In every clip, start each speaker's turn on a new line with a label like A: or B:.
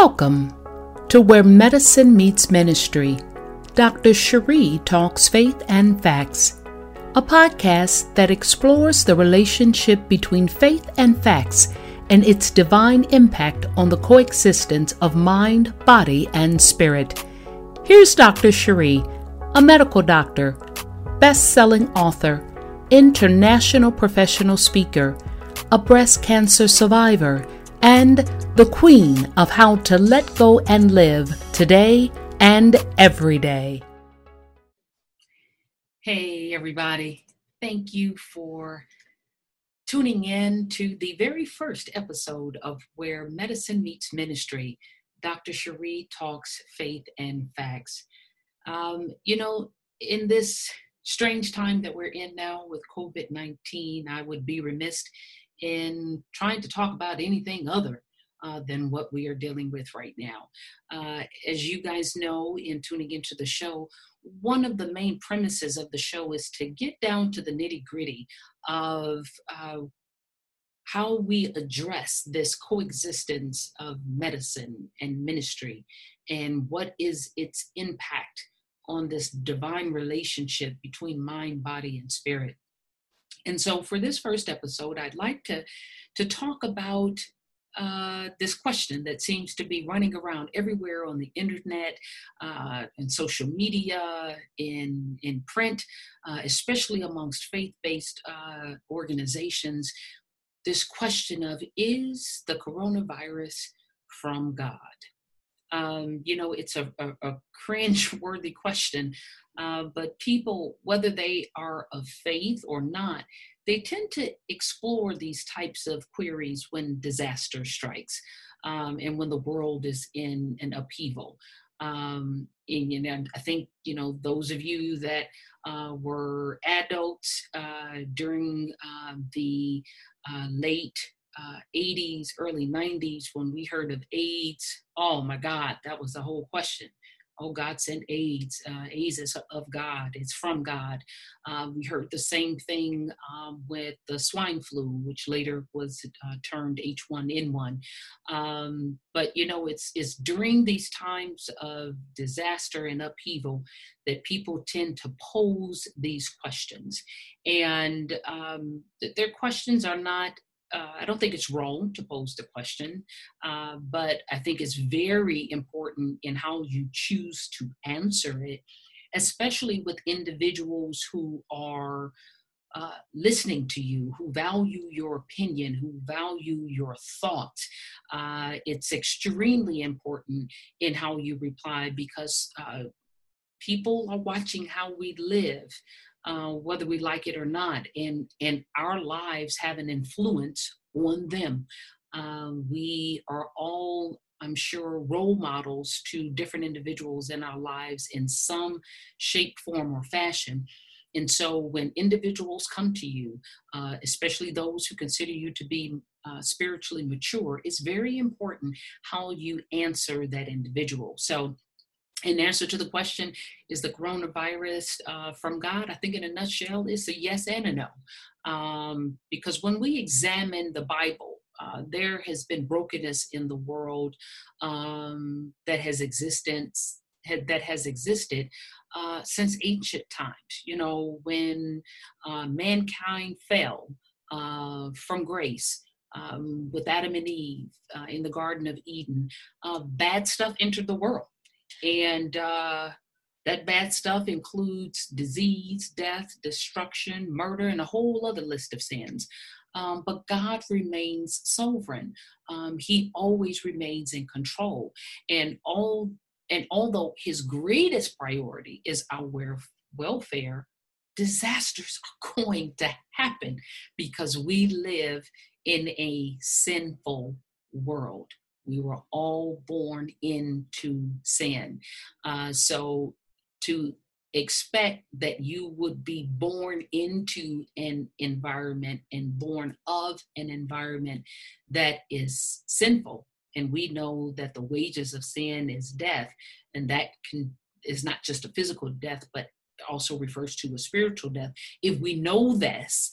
A: Welcome to Where Medicine Meets Ministry. Dr. Cherie talks faith and facts, a podcast that explores the relationship between faith and facts and its divine impact on the coexistence of mind, body, and spirit. Here's Dr. Cherie, a medical doctor, best selling author, international professional speaker, a breast cancer survivor, and the queen of how to let go and live today and every day. Hey, everybody. Thank you for tuning in to the very first episode of Where Medicine Meets Ministry. Dr. Cherie talks faith and facts. Um, you know, in this strange time that we're in now with COVID 19, I would be remiss in trying to talk about anything other uh, than what we are dealing with right now. Uh, as you guys know, in tuning into the show, one of the main premises of the show is to get down to the nitty gritty of uh, how we address this coexistence of medicine and ministry and what is its impact on this divine relationship between mind, body, and spirit. And so for this first episode, I'd like to, to talk about uh, this question that seems to be running around everywhere on the internet, uh, in social media, in, in print, uh, especially amongst faith based uh, organizations. This question of is the coronavirus from God? Um, you know, it's a, a, a cringe worthy question, uh, but people, whether they are of faith or not, they tend to explore these types of queries when disaster strikes um, and when the world is in an upheaval. Um, and, know, I think you know those of you that uh, were adults uh, during uh, the uh, 80s, uh, early 90s when we heard of AIDS. Oh my God, that was the whole question oh, God sent AIDS. Uh, AIDS is of God, it's from God. Uh, we heard the same thing um, with the swine flu, which later was uh, termed H1N1. Um, but you know, it's it's during these times of disaster and upheaval that people tend to pose these questions, and um, their questions are not uh, I don't think it's wrong to pose the question, uh, but I think it's very important in how you choose to answer it, especially with individuals who are uh, listening to you, who value your opinion, who value your thought. Uh, it's extremely important in how you reply because uh, people are watching how we live uh, whether we like it or not, and and our lives have an influence on them. Um, we are all, I'm sure, role models to different individuals in our lives in some shape, form, or fashion. And so, when individuals come to you, uh, especially those who consider you to be uh, spiritually mature, it's very important how you answer that individual. So, in answer to the question, is the coronavirus uh, from God? I think in a nutshell, it's a yes and a no. Um, because when we examine the Bible, uh, there has been brokenness in the world um, that has existence that has existed uh, since ancient times. You know, when uh, mankind fell uh, from grace, um, with Adam and Eve uh, in the Garden of Eden, uh, bad stuff entered the world. And uh, that bad stuff includes disease, death, destruction, murder, and a whole other list of sins. Um, but God remains sovereign. Um, he always remains in control. And all and although his greatest priority is our welfare, disasters are going to happen because we live in a sinful world. We were all born into sin. Uh, so to expect that you would be born into an environment and born of an environment that is sinful and we know that the wages of sin is death and that can is not just a physical death but also refers to a spiritual death if we know this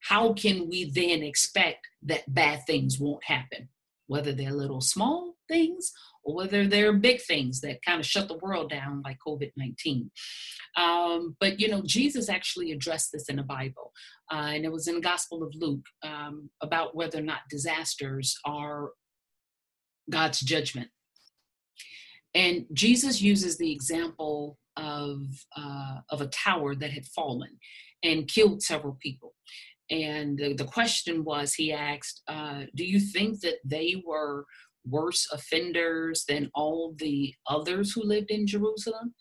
A: how can we then expect that bad things won't happen whether they're little small things or whether they're big things that kind of shut the world down like COVID 19. Um, but, you know, Jesus actually addressed this in the Bible, uh, and it was in the Gospel of Luke um, about whether or not disasters are God's judgment. And Jesus uses the example of, uh, of a tower that had fallen and killed several people. And the, the question was, he asked, uh, Do you think that they were worse offenders than all the others who lived in Jerusalem?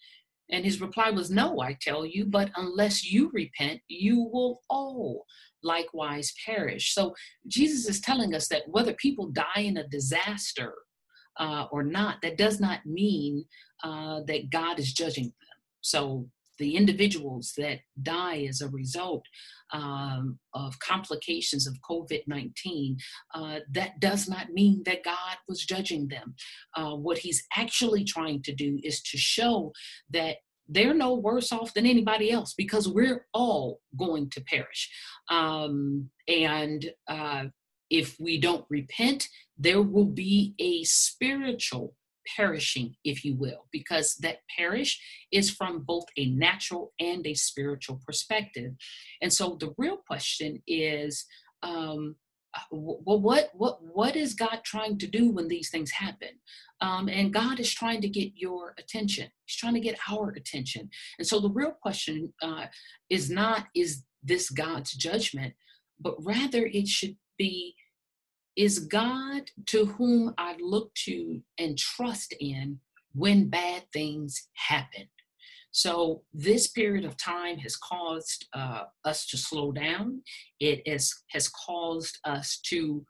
A: And his reply was, No, I tell you, but unless you repent, you will all likewise perish. So Jesus is telling us that whether people die in a disaster uh, or not, that does not mean uh, that God is judging them. So the individuals that die as a result um, of complications of COVID 19, uh, that does not mean that God was judging them. Uh, what He's actually trying to do is to show that they're no worse off than anybody else because we're all going to perish. Um, and uh, if we don't repent, there will be a spiritual perishing, if you will, because that perish is from both a natural and a spiritual perspective. And so the real question is, um, well, what what what is God trying to do when these things happen? Um, and God is trying to get your attention. He's trying to get our attention. And so the real question uh, is not is this God's judgment, but rather it should be is God to whom I look to and trust in when bad things happen. So, this period of time has caused uh, us to slow down. It is, has caused us to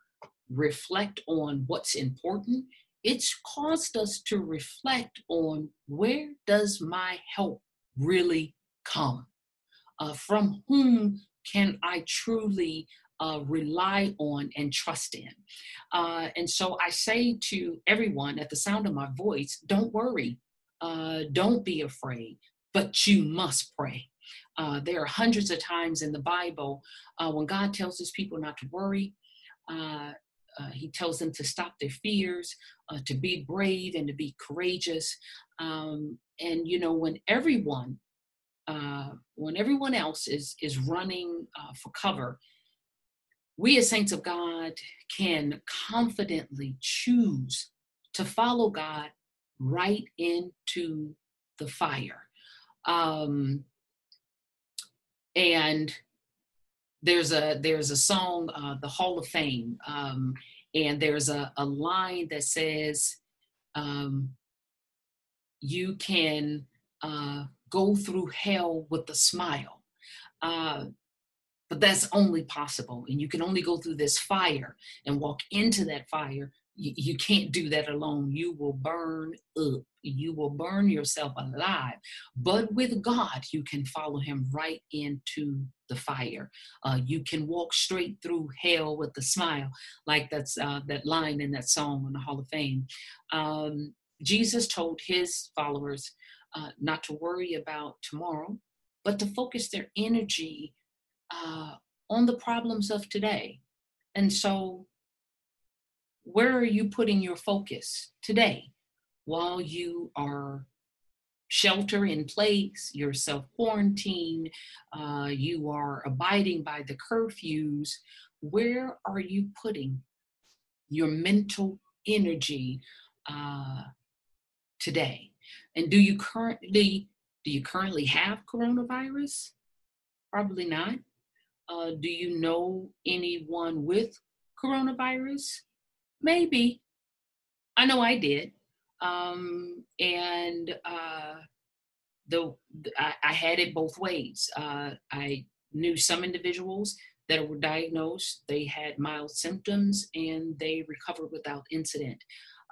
A: reflect on what's important. It's caused us to reflect on where does my help really come? Uh, from whom can I truly uh, rely on and trust in. Uh, and so I say to everyone at the sound of my voice don't worry, uh, don't be afraid, but you must pray. Uh, there are hundreds of times in the Bible uh, when God tells his people not to worry. Uh, he tells them to stop their fears, to be brave, and to be courageous. Um, and you know, when everyone, when everyone else is is running for cover, we as saints of God can confidently choose to follow God right into the fire. Um, and there's a there's a song, uh, the Hall of Fame, um, and there's a, a line that says, um, "You can uh, go through hell with a smile." Uh, but that's only possible. And you can only go through this fire and walk into that fire. You, you can't do that alone. You will burn up. You will burn yourself alive. But with God, you can follow Him right into the fire. Uh, you can walk straight through hell with a smile, like that's uh, that line in that song on the Hall of Fame. Um, Jesus told His followers uh, not to worry about tomorrow, but to focus their energy uh, on the problems of today. And so, where are you putting your focus today while you are shelter in place, you're self quarantine, uh, you are abiding by the curfews? Where are you putting your mental energy uh, today? And do you currently do you currently have coronavirus? Probably not. Uh, do you know anyone with coronavirus? Maybe. I know I did. Um, and uh, the, I, I, had it both ways. Uh, I knew some individuals that were diagnosed, they had mild symptoms, and they recovered without incident.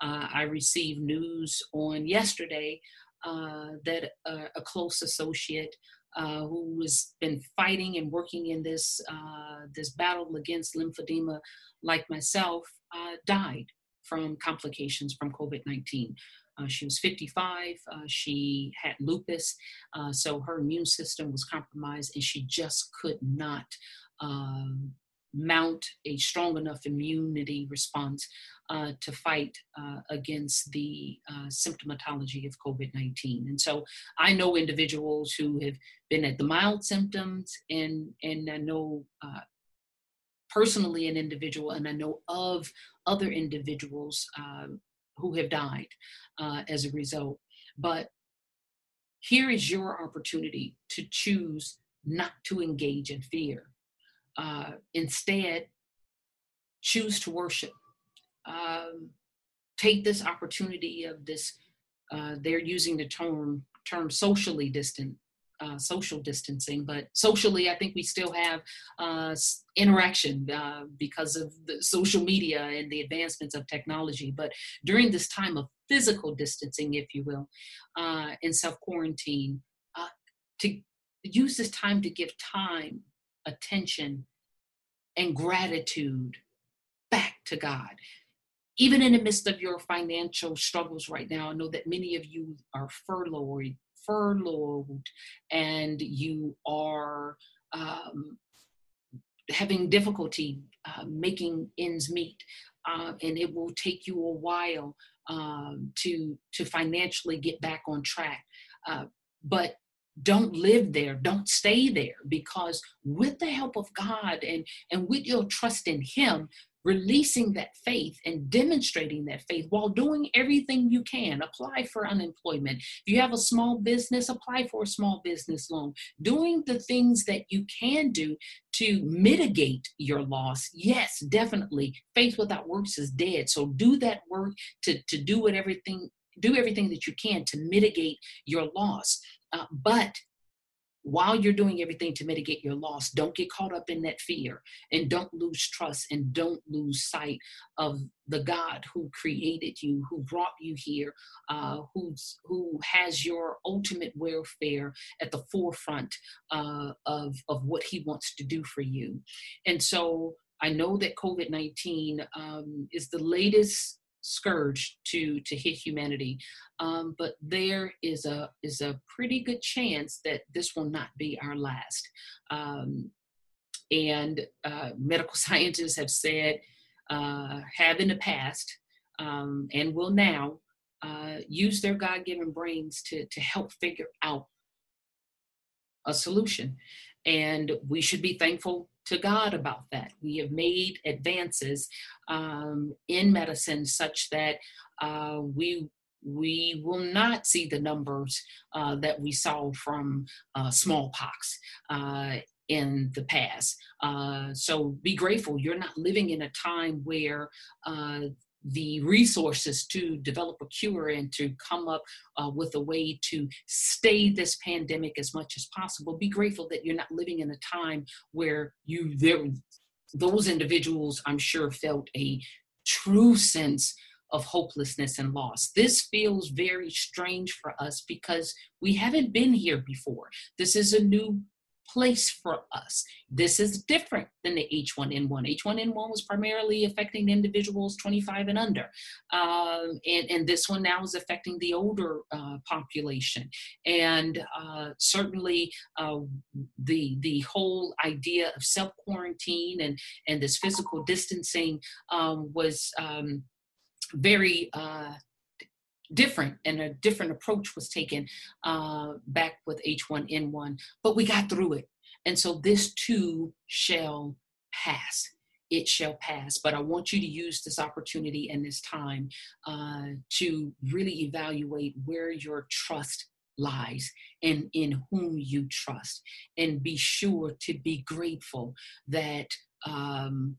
A: Uh, I received news on yesterday uh, that a close associate uh, who has been fighting and working in this uh, this battle against lymphedema, like myself, uh, died from complications from COVID-19. Uh, she was 55. Uh, she had lupus, uh, so her immune system was compromised, and she just could not um, mount a strong enough immunity response uh, to fight uh, against the uh, symptomatology of COVID 19. And so I know individuals who have been at the mild symptoms, and, and I know uh, personally an individual, and I know of other individuals uh, who have died uh, as a result. But here is your opportunity to choose not to engage in fear. Uh, instead, choose to worship. Um, take this opportunity of this, uh, they're using the term, term socially distant, uh, social distancing, but socially, I think we still have uh, interaction uh, because of the social media and the advancements of technology. But during this time of physical distancing, if you will, uh, and self quarantine, uh, to use this time to give time, attention, and gratitude back to God. Even in the midst of your financial struggles right now, I know that many of you are furloughed, furloughed, and you are um, having difficulty uh, making ends meet, uh, and it will take you a while um, to to financially get back on track. Uh, but don't live there don't stay there because with the help of god and and with your trust in him releasing that faith and demonstrating that faith while doing everything you can. Apply for unemployment. If you have a small business, apply for a small business loan. Doing the things that you can do to mitigate your loss. Yes, definitely. Faith without works is dead. So do that work to, to do what everything do everything that you can to mitigate your loss. Uh, but while you're doing everything to mitigate your loss, don't get caught up in that fear and don't lose trust and don't lose sight of the God who created you, who brought you here, uh, who's, who has your ultimate welfare at the forefront uh, of, of what he wants to do for you. And so I know that COVID 19 um, is the latest scourge to to hit humanity. Um, but there is a is a pretty good chance that this will not be our last. Um, and uh, medical scientists have said uh, have in the past um, and will now uh, use their god-given brains to to help figure out a solution. And we should be thankful to God about that. We have made advances um, in medicine such that uh, we we will not see the numbers uh, that we saw from uh, smallpox uh, in the past. Uh, so be grateful. You're not living in a time where uh, the resources to develop a cure and to come up uh, with a way to stay this pandemic as much as possible. Be grateful that you're not living in a time where you there those individuals I'm sure felt a true sense of hopelessness and loss. This feels very strange for us because we haven't been here before. This is a new place for us. This is different than the H1N1. H1N1 was primarily affecting individuals 25 and under, um, and, and this one now is affecting the older uh, population. And uh, certainly, uh, the the whole idea of self quarantine and and this physical distancing um, was um, very uh, different and a different approach was taken uh, back with H1N1, but we got through it. And so this too shall pass. It shall pass. But I want you to use this opportunity and this time uh, to really evaluate where your trust lies and in whom you trust. And be sure to be grateful that um,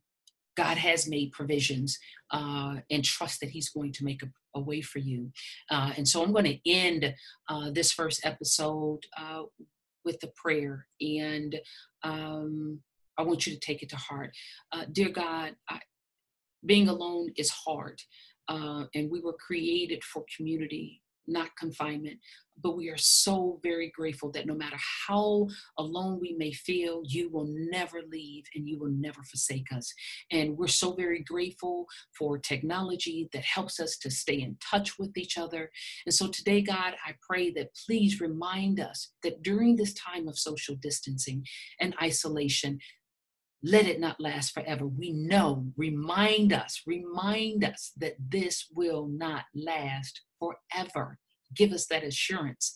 A: God has made provisions uh, and trust that He's going to make a, a way for you. Uh, and so I'm going to end uh, this first episode uh, with a prayer. And um, I want you to take it to heart. Uh, dear God, I, being alone is hard. Uh, and we were created for community not confinement. But we are so very grateful that no matter how alone we may feel, you will never leave and you will never forsake us. And we're so very grateful for technology that helps us to stay in touch with each other. And so today, God, I pray that please remind us that during this time of social distancing and isolation, let it not last forever. We know, remind us, remind us that this will not last forever. Give us that assurance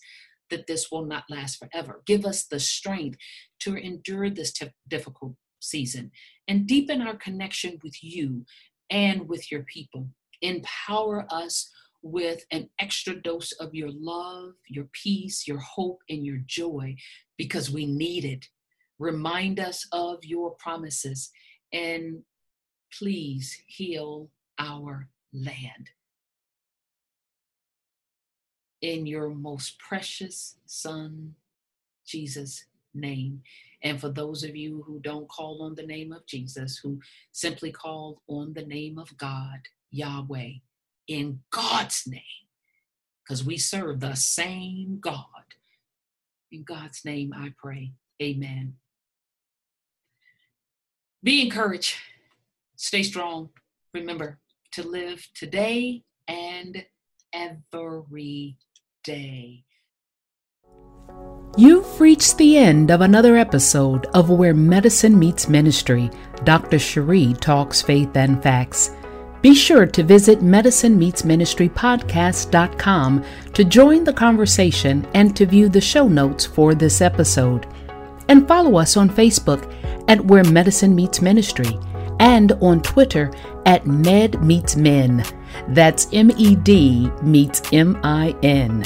A: that this will not last forever. Give us the strength to endure this t- difficult season and deepen our connection with you and with your people. Empower us with an extra dose of your love, your peace, your hope, and your joy because we need it. Remind us of your promises and please heal our land. In your most precious Son, Jesus' name. And for those of you who don't call on the name of Jesus, who simply call on the name of God, Yahweh, in God's name, because we serve the same God. In God's name I pray. Amen. Be encouraged. Stay strong. Remember to live today and every day.
B: You've reached the end of another episode of Where Medicine Meets Ministry. Dr. Cherie talks faith and facts. Be sure to visit medicinemeetsministrypodcast.com to join the conversation and to view the show notes for this episode. And follow us on Facebook at Where Medicine Meets Ministry and on Twitter at Med Meets Min. That's M E D meets M I N.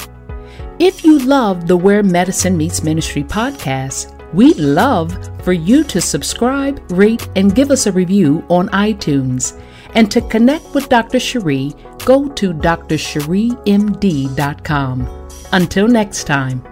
B: If you love the Where Medicine Meets Ministry podcast, we'd love for you to subscribe, rate, and give us a review on iTunes. And to connect with Dr. Cherie, go to drcheriemd.com. Until next time.